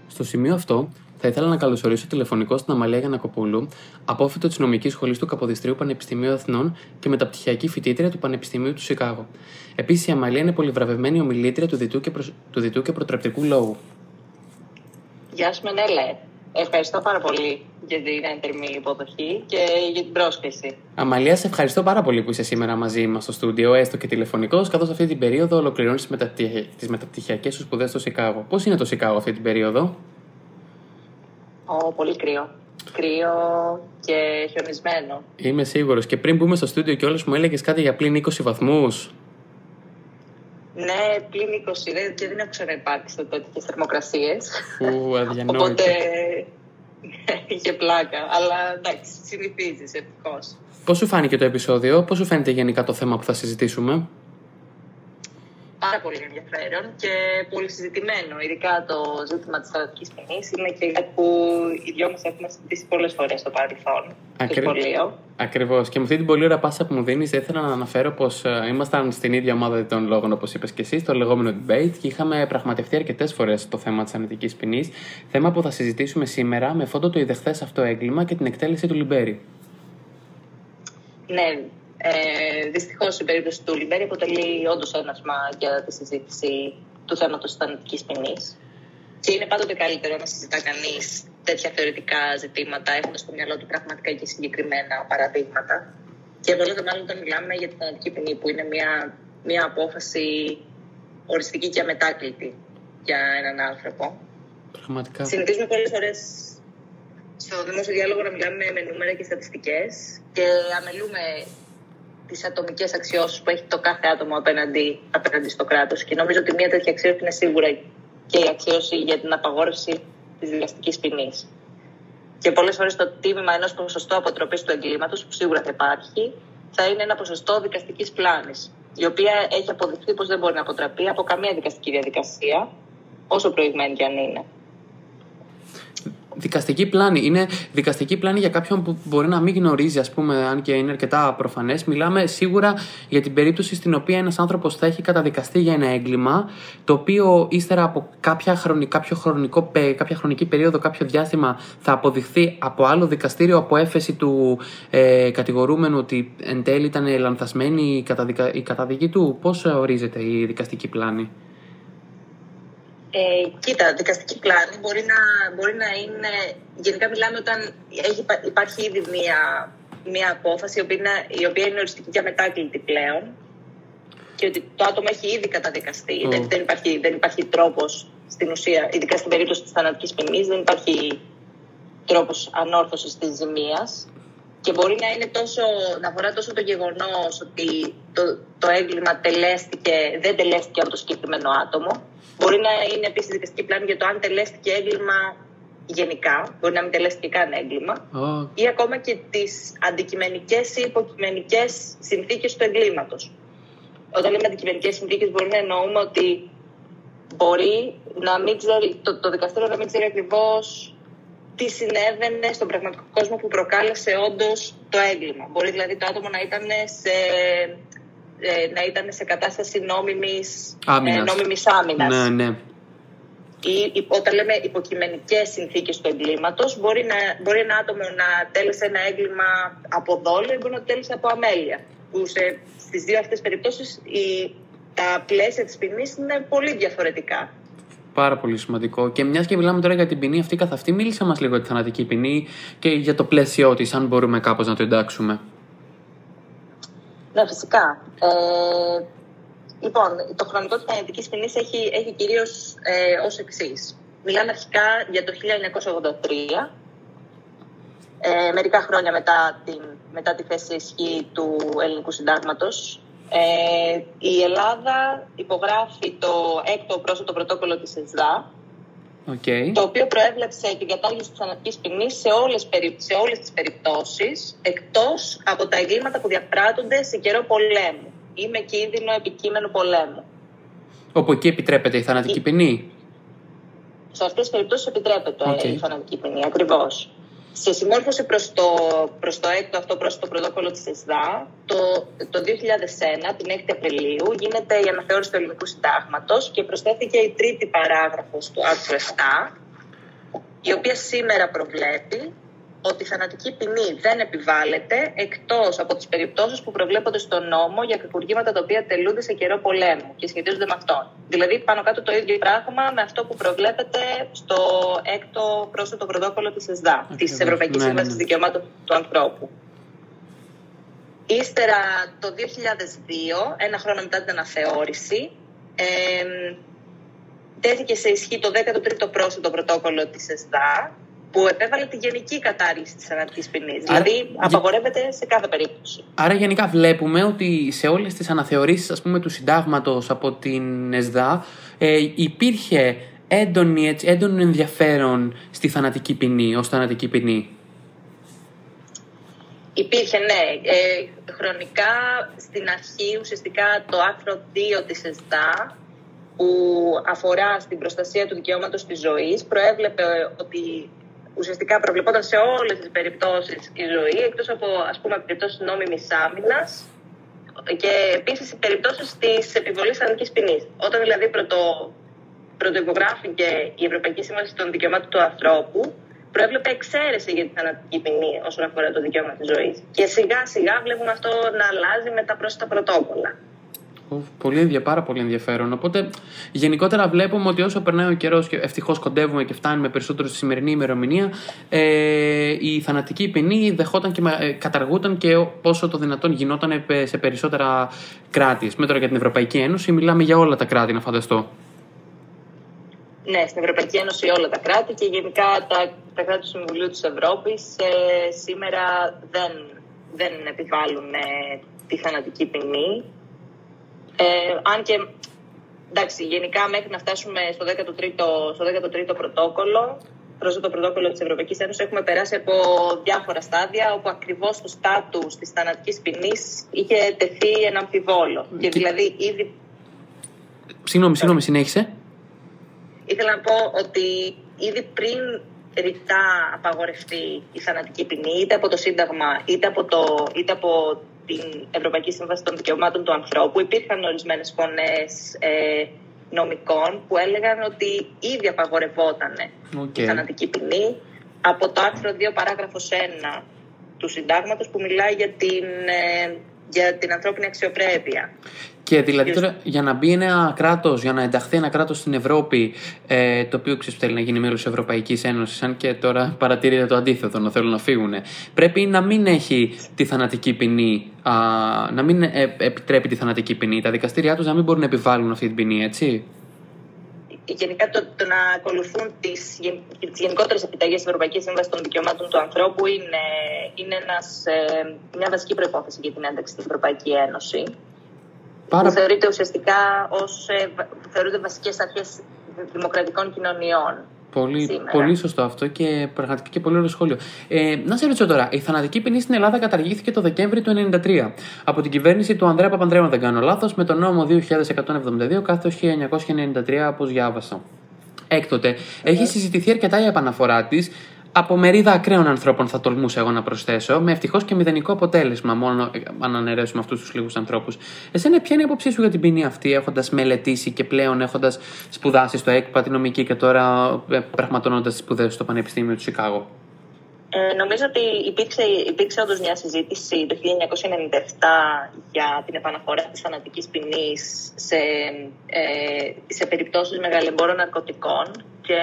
Στο σημείο αυτό, θα ήθελα να καλωσορίσω τηλεφωνικό στην Αμαλία Γιανακοπούλου, απόφυτο της νομικής σχολής του Καποδιστρίου Πανεπιστημίου Αθηνών και μεταπτυχιακή φοιτήτρια του Πανεπιστημίου του Σικάγο. Επίσης, η Αμαλία είναι πολυβραβευμένη ομιλήτρια του διτού και, προ... του διτού και προτρεπτικού λόγου. Γεια σου, Μενέλε. Ευχαριστώ πάρα πολύ για την έντερμη υποδοχή και για την πρόσκληση. Αμαλία, σε ευχαριστώ πάρα πολύ που είσαι σήμερα μαζί μας στο στούντιο, έστω και τηλεφωνικός, καθώς αυτή την περίοδο ολοκληρώνεις τις μεταπτυχιακές σου σπουδές στο Σικάγο. Πώς είναι το Σικάγο αυτή την περίοδο, Ω, πολύ κρύο. Κρύο και χιονισμένο. Είμαι σίγουρος. Και πριν μπούμε στο στούντιο και όλε μου έλεγες κάτι για πλήν 20 βαθμούς. Ναι, πλήν 20 δεν, και δεν έχω ξαναυπάρξει τέτοιε θερμοκρασίες. Ου, αδιανόητο. Οπότε είχε πλάκα. Αλλά εντάξει, συνηθίζεις ευτυχώς. Πώς σου φάνηκε το επεισόδιο, πώς σου φαίνεται γενικά το θέμα που θα συζητήσουμε; Πάρα πολύ ενδιαφέρον και πολύ συζητημένο. Ειδικά το ζήτημα της θανατική ποινή είναι και κάτι που οι δυο μας έχουμε συζητήσει πολλές φορές στο παρελθόν. Ακρι... Στο σχολείο. Ακριβώς. Και με αυτή την πολύ ωραία πάσα που μου δίνεις, ήθελα να αναφέρω πως ε, ήμασταν στην ίδια ομάδα των λόγων, όπως είπες και εσύ, στο λεγόμενο debate και είχαμε πραγματευτεί αρκετές φορές το θέμα της θανατικής ποινή. Θέμα που θα συζητήσουμε σήμερα με φόντο το ιδεχθές αυτό έγκλημα και την εκτέλεση του Λιμπέρι. Ναι, ε, Δυστυχώς η περίπτωση του Λιμπέρι αποτελεί όντως ένασμα για τη συζήτηση του θέματος της θανατικής ποινής. Και είναι πάντοτε καλύτερο να συζητά κανείς τέτοια θεωρητικά ζητήματα, έχοντας στο μυαλό του πραγματικά και συγκεκριμένα παραδείγματα. Και εδώ λέτε μάλλον όταν μιλάμε για τη θανατική ποινή, που είναι μια, μια απόφαση οριστική και αμετάκλητη για έναν άνθρωπο. Πραγματικά. Συνηθίζουμε πολλές φορές στο δημόσιο διάλογο να μιλάμε με νούμερα και στατιστικές και αμελούμε τις ατομικές αξιώσεις που έχει το κάθε άτομο απέναντι, απέναντι στο κράτος. Και νομίζω ότι μια τέτοια αξίωση είναι σίγουρα και η αξίωση για την απαγόρευση της δικαστικής ποινής. Και πολλές φορές το τίμημα ενός ποσοστό αποτροπής του εγκλήματος, που σίγουρα θα υπάρχει, θα είναι ένα ποσοστό δικαστικής πλάνης, η οποία έχει αποδειχθεί πως δεν μπορεί να αποτραπεί από καμία δικαστική διαδικασία, όσο προηγμένη κι αν είναι δικαστική πλάνη. Είναι δικαστική πλάνη για κάποιον που μπορεί να μην γνωρίζει, ας πούμε, αν και είναι αρκετά προφανές. Μιλάμε σίγουρα για την περίπτωση στην οποία ένας άνθρωπος θα έχει καταδικαστεί για ένα έγκλημα, το οποίο ύστερα από κάποια, χρονική, κάποιο χρονικό, κάποια χρονική περίοδο, κάποιο διάστημα, θα αποδειχθεί από άλλο δικαστήριο από έφεση του ε, κατηγορούμενου ότι εν τέλει ήταν λανθασμένη η, καταδικα... η καταδική του. Πώς ορίζεται η δικαστική πλάνη; Ε, κοίτα, δικαστική πλάνη μπορεί να, μπορεί να είναι. Γενικά, μιλάμε όταν έχει, υπάρχει ήδη μία, μία απόφαση η οποία, είναι, η οποία είναι οριστική και αμετάκλητη πλέον και ότι το άτομο έχει ήδη καταδικαστεί. Mm. Δεν, δεν, υπάρχει, δεν υπάρχει τρόπος στην ουσία, ειδικά στην περίπτωση της θανατικής ποινής, δεν υπάρχει τρόπος ανόρθωσης της ζημίας. Και μπορεί να, είναι τόσο, να αφορά τόσο το γεγονός ότι το, το έγκλημα τελέστηκε, δεν τελέστηκε από το συγκεκριμένο άτομο, Μπορεί να είναι επίσης δικαστική πλάνη για το αν τελέστηκε έγκλημα γενικά, μπορεί να μην τελέστηκε καν έγκλημα, oh. ή ακόμα και τις αντικειμενικές ή υποκειμενικές συνθήκες του εγκλήματος. Όταν λέμε αντικειμενικές συνθήκες, μπορεί να εννοούμε ότι μπορεί να μην ξέρει, το, το δικαστήριο να μην ξέρει ακριβώς τι συνέβαινε στον πραγματικό κόσμο που προκάλεσε όντως το έγκλημα. Μπορεί δηλαδή το άτομο να ήταν σε ε, να ήταν σε κατάσταση νόμιμης άμυνας. Ε, νόμιμης άμυνας. Ναι, ναι. Ή, όταν λέμε υποκειμενικές συνθήκες του εγκλήματος, μπορεί, να, μπορεί ένα άτομο να τέλεσε ένα έγκλημα από δόλο ή μπορεί να τέλεσε από αμέλεια. Που σε, στις δύο αυτές περιπτώσεις η, τα πλαίσια της ποινής είναι πολύ διαφορετικά. Πάρα πολύ σημαντικό. Και μιας και μιλάμε τώρα για την ποινή αυτή καθ' αυτή, μίλησε μας λίγο για τη θανατική ποινή και για το πλαίσιο της, αν μπορούμε κάπως να το εντάξουμε. Ναι, φυσικά. Ε, λοιπόν, το χρονικό της θανατικής ποινής έχει, έχει κυρίως ε, ως εξής. Μιλάμε αρχικά για το 1983, ε, μερικά χρόνια μετά, την, μετά τη θέση ισχύ του ελληνικού συντάγματος. Ε, η Ελλάδα υπογράφει το έκτο πρόσθετο πρωτόκολλο της ΕΣΔΑ, Okay. το οποίο προέβλεψε την κατάργηση της θανατικής ποινής σε όλες, σε όλες τις περιπτώσεις, εκτός από τα εγκλήματα που διαπράττονται σε καιρό πολέμου ή με κίνδυνο επικείμενο πολέμου. Όπου εκεί επιτρέπεται η θανατική ποινή; Σε αυτές τις περιπτώσεις επιτρέπεται okay. η θανατική ποινή, ακριβώς. Σε συμμόρφωση προς το, προς το έκτο αυτό προς το πρωτόκολλο της ΕΣΔΑ, το, το 2001, την 6η Απριλίου, γίνεται η αναθεώρηση του ελληνικού συντάγματος και προσθέθηκε η τρίτη παράγραφος του άρθρου 7, η οποία σήμερα προβλέπει ότι η θανατική ποινή δεν επιβάλλεται εκτός από τις περιπτώσεις που προβλέπονται στον νόμο για κακουργήματα τα οποία τελούνται σε καιρό πολέμου και σχετίζονται με αυτόν. Δηλαδή, πάνω κάτω το ίδιο πράγμα με αυτό που προβλέπεται στο έκτο πρόσθετο πρωτόκολλο της ΕΣΔΑ, της Ευρωπαϊκής ναι, Σύμβασης ναι. Δικαιωμάτων του Ανθρώπου. Ύστερα το 2002, ένα χρόνο μετά την αναθεώρηση, ε, τέθηκε σε ισχύ το 13ο πρόσθετο πρωτόκολλο της ΕΣΔΑ που επέβαλε τη γενική κατάργηση της θανατική ποινή. Δηλαδή, απαγορεύεται σε κάθε περίπτωση. Άρα, γενικά, βλέπουμε ότι σε όλες τις αναθεωρήσεις του συντάγματος από την ΕΣΔΑ ε, υπήρχε έντονη, έτσι, έντονο ενδιαφέρον στη θανατική ποινή, ως θανατική ποινή. Υπήρχε, ναι. Ε, χρονικά, στην αρχή, ουσιαστικά το άρθρο 2 της ΕΣΔΑ, που αφορά στην προστασία του δικαιώματος της ζωής, προέβλεπε ότι ουσιαστικά προβλεπόταν σε όλες τις περιπτώσεις η ζωή, εκτός από ας πούμε περιπτώσεις νόμιμης άμυνας και επίσης οι περιπτώσεις της επιβολής θανατική ποινής. Όταν δηλαδή πρωτο, πρωτοϋπογράφηκε η Ευρωπαϊκή Σύμβαση των Δικαιωμάτων του Ανθρώπου, προέβλεπε εξαίρεση για τη θανατική ποινή όσον αφορά το δικαίωμα της ζωής. Και σιγά σιγά βλέπουμε αυτό να αλλάζει με τα πρόσθετα πρωτόκολλα. Πολύ, πάρα πολύ ενδιαφέρον. Οπότε, γενικότερα βλέπουμε ότι όσο περνάει ο καιρός και ευτυχώς κοντεύουμε και φτάνουμε περισσότερο στη σημερινή ημερομηνία, ε, η θανατική ποινή δεχόταν και ε, καταργούταν και πόσο το δυνατόν γινόταν σε περισσότερα κράτη. Με τώρα για την Ευρωπαϊκή Ένωση, μιλάμε για όλα τα κράτη, να φανταστώ. Ναι, στην Ευρωπαϊκή Ένωση όλα τα κράτη και γενικά τα, τα κράτη του Συμβουλίου της Ευρώπης ε, σήμερα δεν, δεν επιβάλλουν ε, τη θανατική ποινή. Ε, αν και εντάξει, γενικά μέχρι να φτάσουμε στο 13ο, στο 13ο πρωτόκολλο, προς το πρωτόκολλο της Ευρωπαϊκής Ένωσης, έχουμε περάσει από διάφορα στάδια όπου ακριβώς το στάτους της θανατικής ποινής είχε τεθεί ένα αμφιβόλο. Και δηλαδή ήδη. Συγγνώμη, συγγνώμη, συνέχισε. Ήθελα να πω ότι ήδη πριν ρητά απαγορευτεί η θανατική ποινή, είτε από το Σύνταγμα, είτε από, το, είτε από την Ευρωπαϊκή Σύμβαση των Δικαιωμάτων του Ανθρώπου, υπήρχαν ορισμένες φωνές ε, νομικών που έλεγαν ότι ήδη απαγορευόταν okay. η θανατική ποινή από το άρθρο 2 παράγραφος 1 του συντάγματος που μιλάει για την, ε, για την ανθρώπινη αξιοπρέπεια. Και δηλαδή τώρα για να μπει ένα κράτος, για να ενταχθεί ένα κράτος στην Ευρώπη, ε, το οποίο ξέρεις θέλει να γίνει μέλο της Ευρωπαϊκής Ένωσης, αν και τώρα παρατηρείται το αντίθετο, να θέλουν να φύγουν, πρέπει να μην έχει τη θανατική ποινή, α, να μην ε, επιτρέπει τη θανατική ποινή. Τα δικαστήριά τους να μην μπορούν να επιβάλλουν αυτή την ποινή, έτσι. Γενικά το, το να ακολουθούν τις γενικότερες επιταγές της Ευρωπαϊκής Σύμβασης των Δικαιωμάτων του Ανθρώπου είναι, είναι ένας, ε, μια βασική προπόθεση για την ένταξη στην Ευρωπαϊκή Ένωση. Πάρα... που θεωρείται ουσιαστικά ως, ε, θεωρούνται βασικές αρχές δημοκρατικών κοινωνιών. Πολύ, πολύ σωστό αυτό και πραγματικά και πολύ ωραίο σχόλιο. Ε, να σε ρωτήσω τώρα, η θανατική ποινή στην Ελλάδα καταργήθηκε το Δεκέμβρη του 1993 από την κυβέρνηση του Ανδρέα Παπανδρέου, αν δεν κάνω λάθος, με τον νόμο 2172 κάθε 1993, όπως διάβασα. Έκτοτε, έχει συζητηθεί αρκετά η επαναφορά της από μερίδα ακραίων ανθρώπων, θα τολμούσα εγώ να προσθέσω, με ευτυχώς και μηδενικό αποτέλεσμα, μόνο αν αναιρέσουμε αυτούς τους λίγους ανθρώπους. Εσένα, ποια είναι η άποψή σου για την ποινή αυτή, έχοντας μελετήσει και πλέον έχοντας σπουδάσει στο ΕΚΠΑ, τη νομική και τώρα ε, πραγματονώντας τις σπουδές στο Πανεπιστήμιο του Σικάγο. Ε, νομίζω ότι υπήρξε, υπήρξε όντως μια συζήτηση το 1997 για την επαναφορά της θανατικής ποινής σε, ε, σε περιπτώσεις μεγαλεμπόρων ναρκωτικών και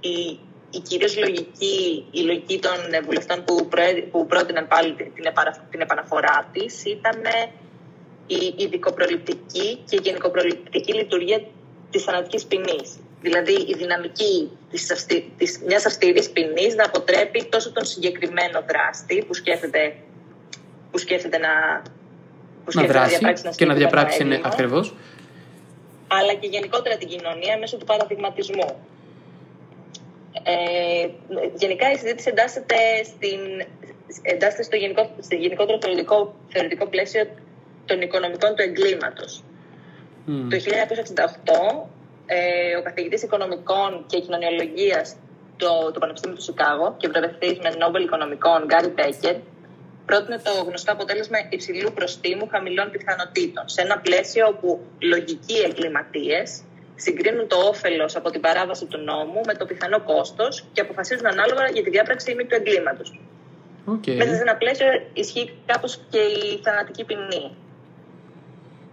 η, η κυρίως λογική, η λογική των βουλευτών που, που πρότειναν πάλι την, την επαναφορά της ήταν η ειδικοπροληπτική και γενικοπροληπτική λειτουργία της θανατικής ποινής. Δηλαδή η δυναμική της, αυστη... της μιας αυστηρής ποινής να αποτρέπει τόσο τον συγκεκριμένο δράστη που σκέφτεται, που σκέφτεται να, που σκέφτεται να, δράσει να διαπράξει, και να διαπράξει ναι, ακριβώς. αλλά και γενικότερα την κοινωνία μέσω του παραδειγματισμού. Ε, γενικά η συζήτηση εντάσσεται, στην, εντάσσεται στο, γενικό, στο γενικότερο θεωρητικό, θεωρητικό πλαίσιο των οικονομικών του εγκλήματος. Mm. Το 1968 ε, ο καθηγητής οικονομικών και κοινωνιολογίας του, του Πανεπιστήμιου του Σικάγο και βραβευτής με Νόμπελ Οικονομικών Γκάρι Μπέκερ πρότεινε το γνωστό αποτέλεσμα υψηλού προστίμου χαμηλών πιθανότητων σε ένα πλαίσιο όπου λογικοί εγκληματίες συγκρίνουν το όφελος από την παράβαση του νόμου με το πιθανό κόστος και αποφασίζουν ανάλογα για τη διάπραξη ή του εγκλήματος. Okay. Μέσα σε ένα πλαίσιο ισχύει κάπως και η θανατική ποινή.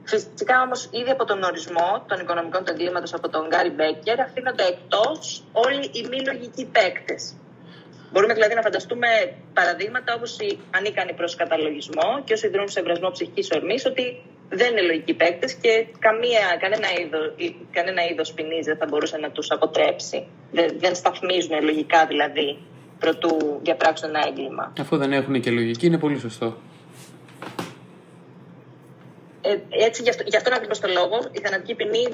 Φυσικά όμως, ήδη από τον ορισμό των οικονομικών του εγκλήματος από τον Γκάρι Μπέκερ, αφήνονται εκτός όλοι οι μη λογικοί παίκτες. Μπορούμε δηλαδή να φανταστούμε παραδείγματα όπως οι ανίκανοι προς καταλογισμό και όσοι δρούν σε βρασμό ψυχικής ορμής, ότι δεν είναι λογικοί παίκτες και καμία, κανένα είδος κανένα είδος ποινής δεν θα μπορούσε να τους αποτρέψει. Δεν, δεν σταθμίζουν λογικά δηλαδή προτού διαπράξουν ένα έγκλημα. Αφού δεν έχουν και λογική, είναι πολύ σωστό. Ε, έτσι, γι' αυτό, γι αυτόν ακριβώς το λόγο, η θανατική ποινή,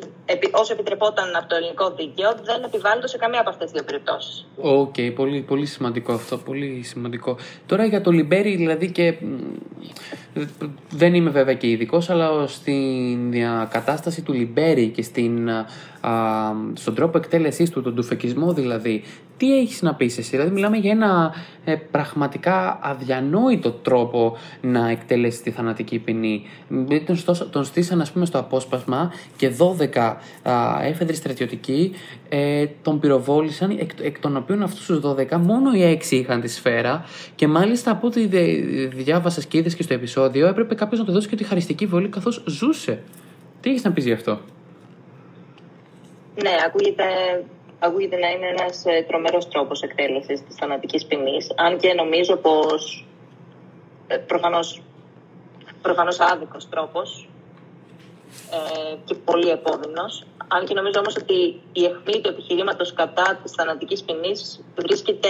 όσο επιτρεπόταν από το ελληνικό δίκαιο, δεν επιβάλλεται σε καμία από αυτές τις δύο περιπτώσεις. OK, okay, πολύ, πολύ σημαντικό αυτό. Πολύ σημαντικό. Τώρα για το Λιμπέρι, δηλαδή και. Δεν είμαι βέβαια και ειδικός, αλλά στην κατάσταση του Λιμπέρι και στην, α, στον τρόπο εκτέλεσής του, τον τουφεκισμό δηλαδή, τι έχεις να πεις εσύ, δηλαδή μιλάμε για ένα ε, πραγματικά αδιανόητο τρόπο να εκτελέσεις τη θανατική ποινή. Τον, τον στήσαν ας πούμε στο απόσπασμα και 12 α, έφεδροι στρατιωτικοί ε, τον πυροβόλησαν, εκ, εκ των οποίων αυτούς τους 12 μόνο οι 6 είχαν τη σφαίρα και μάλιστα από ό,τι διάβασα και είδες και στο επεισόδιο έπρεπε κάποιος να του δώσει και τη χαριστική βολή καθώς ζούσε. Τι έχεις να πεις γι' αυτό; Ναι, ακούγεται ακούγεται να είναι ένας ε, τρομερός τρόπος εκτέλεσης της θανατικής ποινής, αν και νομίζω πως ε, προφανώς, προφανώς άδικος τρόπος ε, και πολύ επώδυνος. Αν και νομίζω όμως ότι η αιχμή του επιχειρήματος κατά της θανατικής ποινής βρίσκεται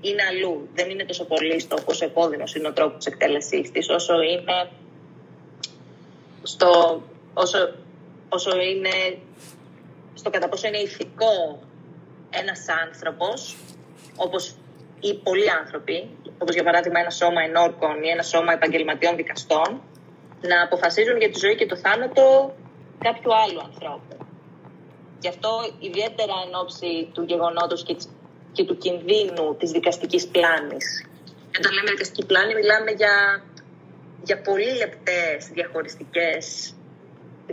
είναι αλλού. Δεν είναι τόσο πολύ στο πόσο επώδυνος είναι ο τρόπος εκτέλεσής της, όσο είναι στο, όσο, όσο είναι στο κατά πόσο είναι ηθικό ένας άνθρωπος, όπως οι πολλοί άνθρωποι, όπως για παράδειγμα ένα σώμα ενόρκων ή ένα σώμα επαγγελματιών δικαστών, να αποφασίζουν για τη ζωή και το θάνατο κάποιου άλλου ανθρώπου. Γι' αυτό ιδιαίτερα εν ώψη του γεγονότος και, και του κινδύνου της δικαστικής πλάνης. Και όταν λέμε δικαστική πλάνη μιλάμε για, για πολύ λεπτές διαχωριστικές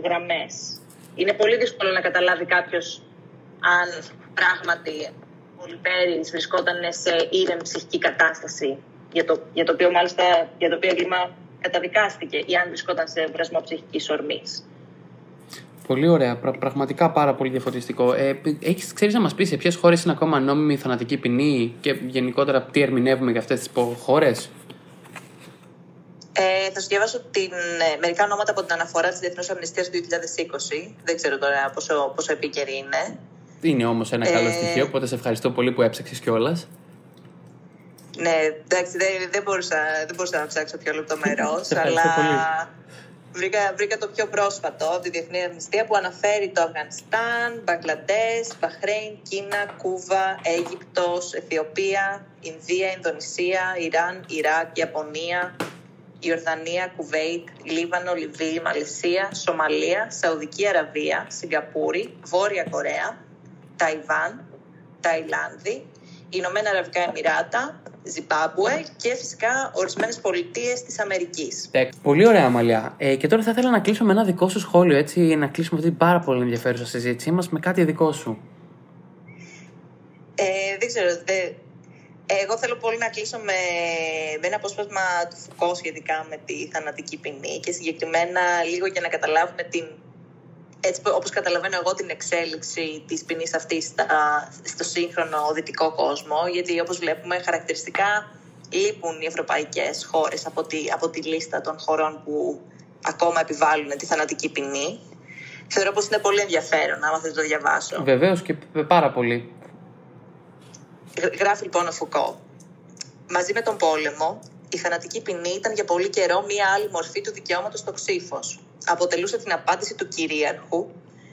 γραμμές είναι πολύ δύσκολο να καταλάβει κάποιος αν πράγματι ο Λιπέρης βρισκόταν σε ήρεμη ψυχική κατάσταση για το, για το οποίο μάλιστα για το οποίο έγκλημα καταδικάστηκε ή αν βρισκόταν σε βρασμό ψυχικής ορμής. Πολύ ωραία. πραγματικά πάρα πολύ διαφορετικό. Ε, έχεις, ξέρεις να μας πεις σε ποιες χώρες είναι ακόμα νόμιμη η θανατική ποινή και γενικότερα τι ερμηνεύουμε για αυτές τις χώρες; Ε, θα σου διαβάσω την, ε, μερικά ονόματα από την αναφορά της Διεθνούς Αμνηστίας του 2020. Δεν ξέρω τώρα πόσο, πόσο επίκαιρη είναι. Είναι όμως ένα καλό ε, στοιχείο, οπότε σε ευχαριστώ πολύ που έψαξες κιόλας. Ναι, εντάξει, δεν, δεν, μπορούσα, δεν μπορούσα να ψάξω πιο λεπτομερό, αλλά βρήκα, βρήκα το πιο πρόσφατο από τη Διεθνή Αμνηστία που αναφέρει το Αφγανιστάν, Μπαγκλαντές, Μπαχρέιν, Κίνα, Κούβα, Αίγυπτος, Αιθιοπία, Ινδία, Ινδονησία, Ιράν, Ιράκ, Ιαπωνία, Ιορδανία, Κουβέιτ, Λίβανο, Λιβύη, Μαλαισία, Σομαλία, Σαουδική Αραβία, Σιγκαπούρη, Βόρεια Κορέα, Ταϊβάν, Ταϊλάνδη, Ηνωμένα Αραβικά Εμμυράτα, Ζιμπάμπουε και φυσικά ορισμένες πολιτείες της Αμερικής. Πολύ ωραία, Αμαλιά. Ε, και τώρα θα ήθελα να κλείσω με ένα δικό σου σχόλιο, έτσι, να κλείσουμε αυτή την πάρα πολύ ενδιαφέρουσα συζήτησή μα με κάτι δικό σου. Ε, δεν ξέρω. Εγώ θέλω πολύ να κλείσω με, με ένα απόσπασμα του Φουκώ σχετικά με τη θανατική ποινή και συγκεκριμένα λίγο για να καταλάβουμε την, έτσι όπως καταλαβαίνω εγώ την εξέλιξη της ποινής αυτής στο σύγχρονο δυτικό κόσμο γιατί όπως βλέπουμε χαρακτηριστικά λείπουν οι ευρωπαϊκές χώρες από τη, από τη λίστα των χωρών που ακόμα επιβάλλουν τη θανατική ποινή. Θεωρώ πως είναι πολύ ενδιαφέρον, άμα θες το διαβάσω. Βεβαίως και πάρα πολύ. Γράφει λοιπόν ο Φουκώ. Μαζί με τον πόλεμο, η θανατική ποινή ήταν για πολύ καιρό μία άλλη μορφή του δικαιώματος στο ξύφος. Αποτελούσε την απάντηση του κυρίαρχου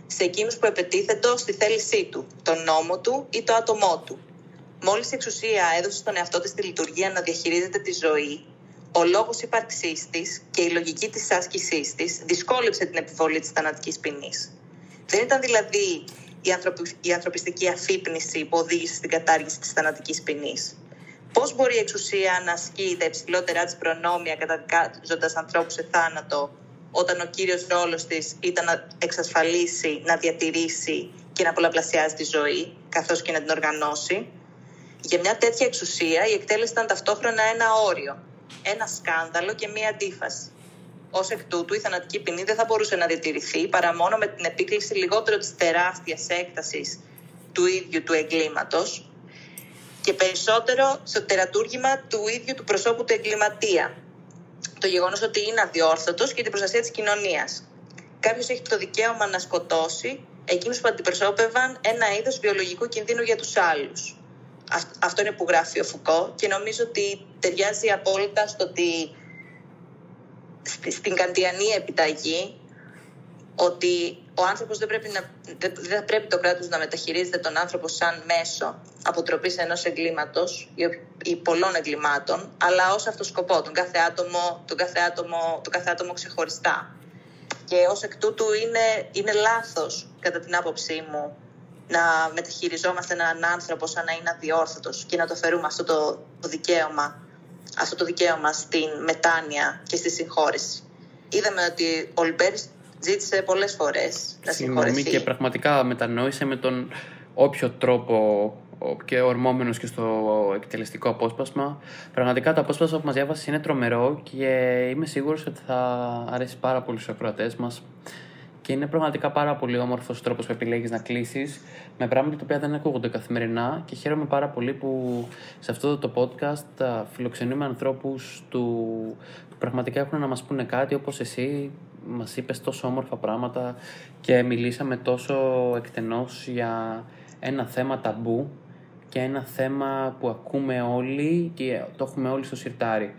σε εκείνους που επετίθετο στη θέλησή του, τον νόμο του ή το άτομό του. Μόλις η εξουσία έδωσε στον εαυτό της τη λειτουργία να διαχειρίζεται τη ζωή, ο λόγος ύπαρξής της και η λογική της άσκησής της δυσκόλεψε την επιβολή της θανατικής ποινής. Δεν ήταν δηλαδή η, η ανθρωπιστική αφύπνιση που οδήγησε στην κατάργηση της θανατικής ποινής. Πώς μπορεί η εξουσία να ασκεί τα υψηλότερά της προνόμια καταδικάζοντας ανθρώπους σε θάνατο, όταν ο κύριος ρόλος της ήταν να εξασφαλίσει, να διατηρήσει και να πολλαπλασιάζει τη ζωή, καθώς και να την οργανώσει; Για μια τέτοια εξουσία η εκτέλεση ήταν ταυτόχρονα ένα όριο, ένα σκάνδαλο και μία αντίφαση. Ω εκ τούτου, η θανατική ποινή δεν θα μπορούσε να διατηρηθεί παρά μόνο με την επίκληση λιγότερο της τεράστιας έκτασης του ίδιου του εγκλήματος και περισσότερο στο τερατούργημα του ίδιου του προσώπου του εγκληματία. Το γεγονός ότι είναι αδιόρθωτος και την προστασία της κοινωνίας. Κάποιος έχει το δικαίωμα να σκοτώσει εκείνους που αντιπροσώπευαν ένα είδος βιολογικού κινδύνου για τους άλλους. Αυτό είναι που γράφει ο Φουκώ και νομίζω ότι ταιριάζει απόλυτα στο ότι στην καντιανή επιταγή ότι ο άνθρωπος δεν, πρέπει να, δεν πρέπει το κράτος να μεταχειρίζεται τον άνθρωπο σαν μέσο αποτροπής ενός εγκλήματος ή, πολλών εγκλημάτων, αλλά ως αυτό σκοπό, τον κάθε άτομο, τον κάθε άτομο, τον κάθε άτομο ξεχωριστά. Και ως εκ τούτου είναι, είναι λάθος, κατά την άποψή μου, να μεταχειριζόμαστε έναν άνθρωπο σαν να είναι αδιόρθωτος και να το φερούμε αυτό το, το δικαίωμα αυτό το δικαίωμα στην μετάνοια και στη συγχώρεση. Είδαμε ότι ο Λιμπέρης ζήτησε πολλές φορές να συγχωρεθεί. και πραγματικά μετανόησε με τον όποιο τρόπο και ορμόμενος και στο εκτελεστικό απόσπασμα. Πραγματικά το απόσπασμα που μας διάβασες είναι τρομερό και είμαι σίγουρος ότι θα αρέσει πάρα πολύ στους ακροατές μας. Και είναι πραγματικά πάρα πολύ όμορφος ο τρόπος που επιλέγεις να κλείσεις με πράγματα τα οποία δεν ακούγονται καθημερινά και χαίρομαι πάρα πολύ που σε αυτό το podcast φιλοξενούμε ανθρώπους του, που πραγματικά έχουν να μας πούνε κάτι όπως εσύ μας είπες τόσο όμορφα πράγματα και μιλήσαμε τόσο εκτενώς για ένα θέμα ταμπού και ένα θέμα που ακούμε όλοι και το έχουμε όλοι στο σιρτάρι.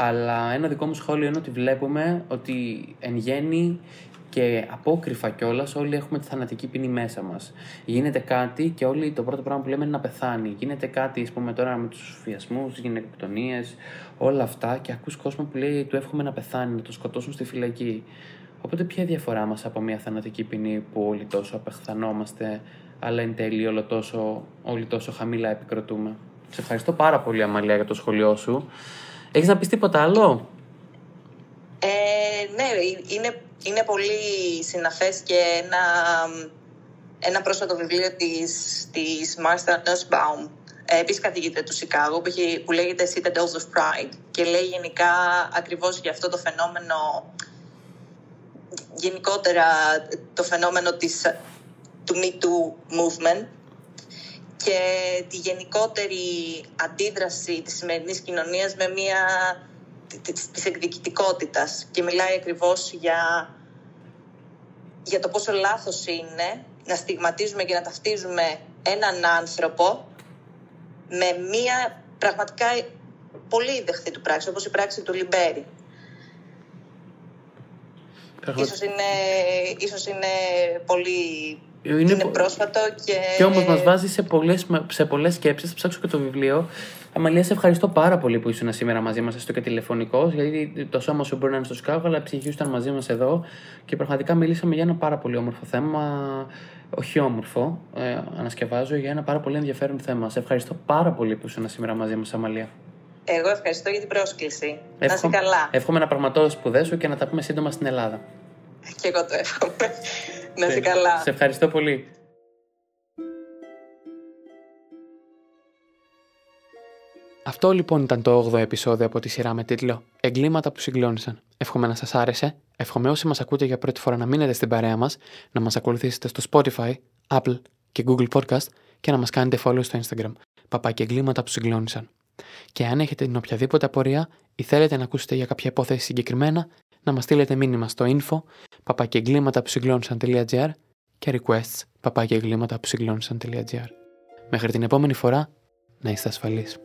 Αλλά ένα δικό μου σχόλιο είναι ότι βλέπουμε ότι εν γέννη και απόκρυφα κιόλας όλοι έχουμε τη θανατική ποινή μέσα μας. Γίνεται κάτι και όλοι το πρώτο πράγμα που λέμε είναι να πεθάνει. Γίνεται κάτι, ας πούμε, τώρα με τους φιασμούς, γυναικοκτονίες, όλα αυτά και ακούς κόσμο που λέει του εύχομαι να πεθάνει, να το σκοτώσουν στη φυλακή. Οπότε, ποια διαφορά μας από μια θανατική ποινή που όλοι τόσο απεχθανόμαστε, αλλά εν τέλει όλοι τόσο, όλοι τόσο χαμηλά επικροτούμε; Σε ευχαριστώ πάρα πολύ, Αμαλία, για το σχολείο σου. Έχεις να πεις τίποτα άλλο; Ε, ναι, είναι είναι πολύ συναφές και ένα, ένα πρόσφατο βιβλίο της, της Martha Nussbaum, ε, επίσης καθηγήτρια του Σικάγο, που, που λέγεται Citadels of Pride και λέει γενικά ακριβώς για αυτό το φαινόμενο γενικότερα το φαινόμενο της, του Me Too movement και τη γενικότερη αντίδραση της σημερινής κοινωνίας με μια της εκδικητικότητας και μιλάει ακριβώς για, για το πόσο λάθος είναι να στιγματίζουμε και να ταυτίζουμε έναν άνθρωπο με μία πραγματικά πολύ δεχτή του πράξη, όπως η πράξη του Λιμπέρι. Ίσως είναι, ίσως είναι πολύ είναι, είναι πρόσφατο και... Και όμως μας βάζει σε πολλές, σε πολλές σκέψεις. Θα ψάξω και το βιβλίο. Αμαλία, σε ευχαριστώ πάρα πολύ που ήσουν σήμερα μαζί μας, έστω και τηλεφωνικός, γιατί το σώμα σου μπορεί να είναι στο Σκάγο, αλλά η ψυχή σου ήταν μαζί μας εδώ και πραγματικά μιλήσαμε για ένα πάρα πολύ όμορφο θέμα. Όχι όμορφο, ε, ανασκευάζω για ένα πάρα πολύ ενδιαφέρον θέμα. Σε ευχαριστώ πάρα πολύ που ήσουν σήμερα μαζί μας, Αμαλία. Εγώ ευχαριστώ για την πρόσκληση. να είσαι καλά. Εύχομαι να πραγματώ σπουδέ σου και να τα πούμε σύντομα στην Ελλάδα. Και εγώ το εύχομαι. να είσαι καλά. Σε ευχαριστώ πολύ. Αυτό λοιπόν ήταν το 8ο επεισόδιο από τη σειρά με τίτλο Εγκλήματα που συγκλώνησαν. Εύχομαι να σας άρεσε. Εύχομαι όσοι μας ακούτε για πρώτη φορά να μείνετε στην παρέα μας, να μας ακολουθήσετε στο Spotify, Apple και Google Podcast και να μας κάνετε follow στο Instagram. Παπάκι εγκλήματα που συγκλώνησαν. Και αν έχετε την οποιαδήποτε απορία ή θέλετε να ακούσετε για κάποια υπόθεση συγκεκριμένα, να μας στείλετε μήνυμα στο info παπακιεγκλήματα που συγκλώνησαν.gr και requests παπακιεγκλήματα που συγκλώνησαν.gr. Μέχρι την επόμενη φορά, να είστε ασφαλείς.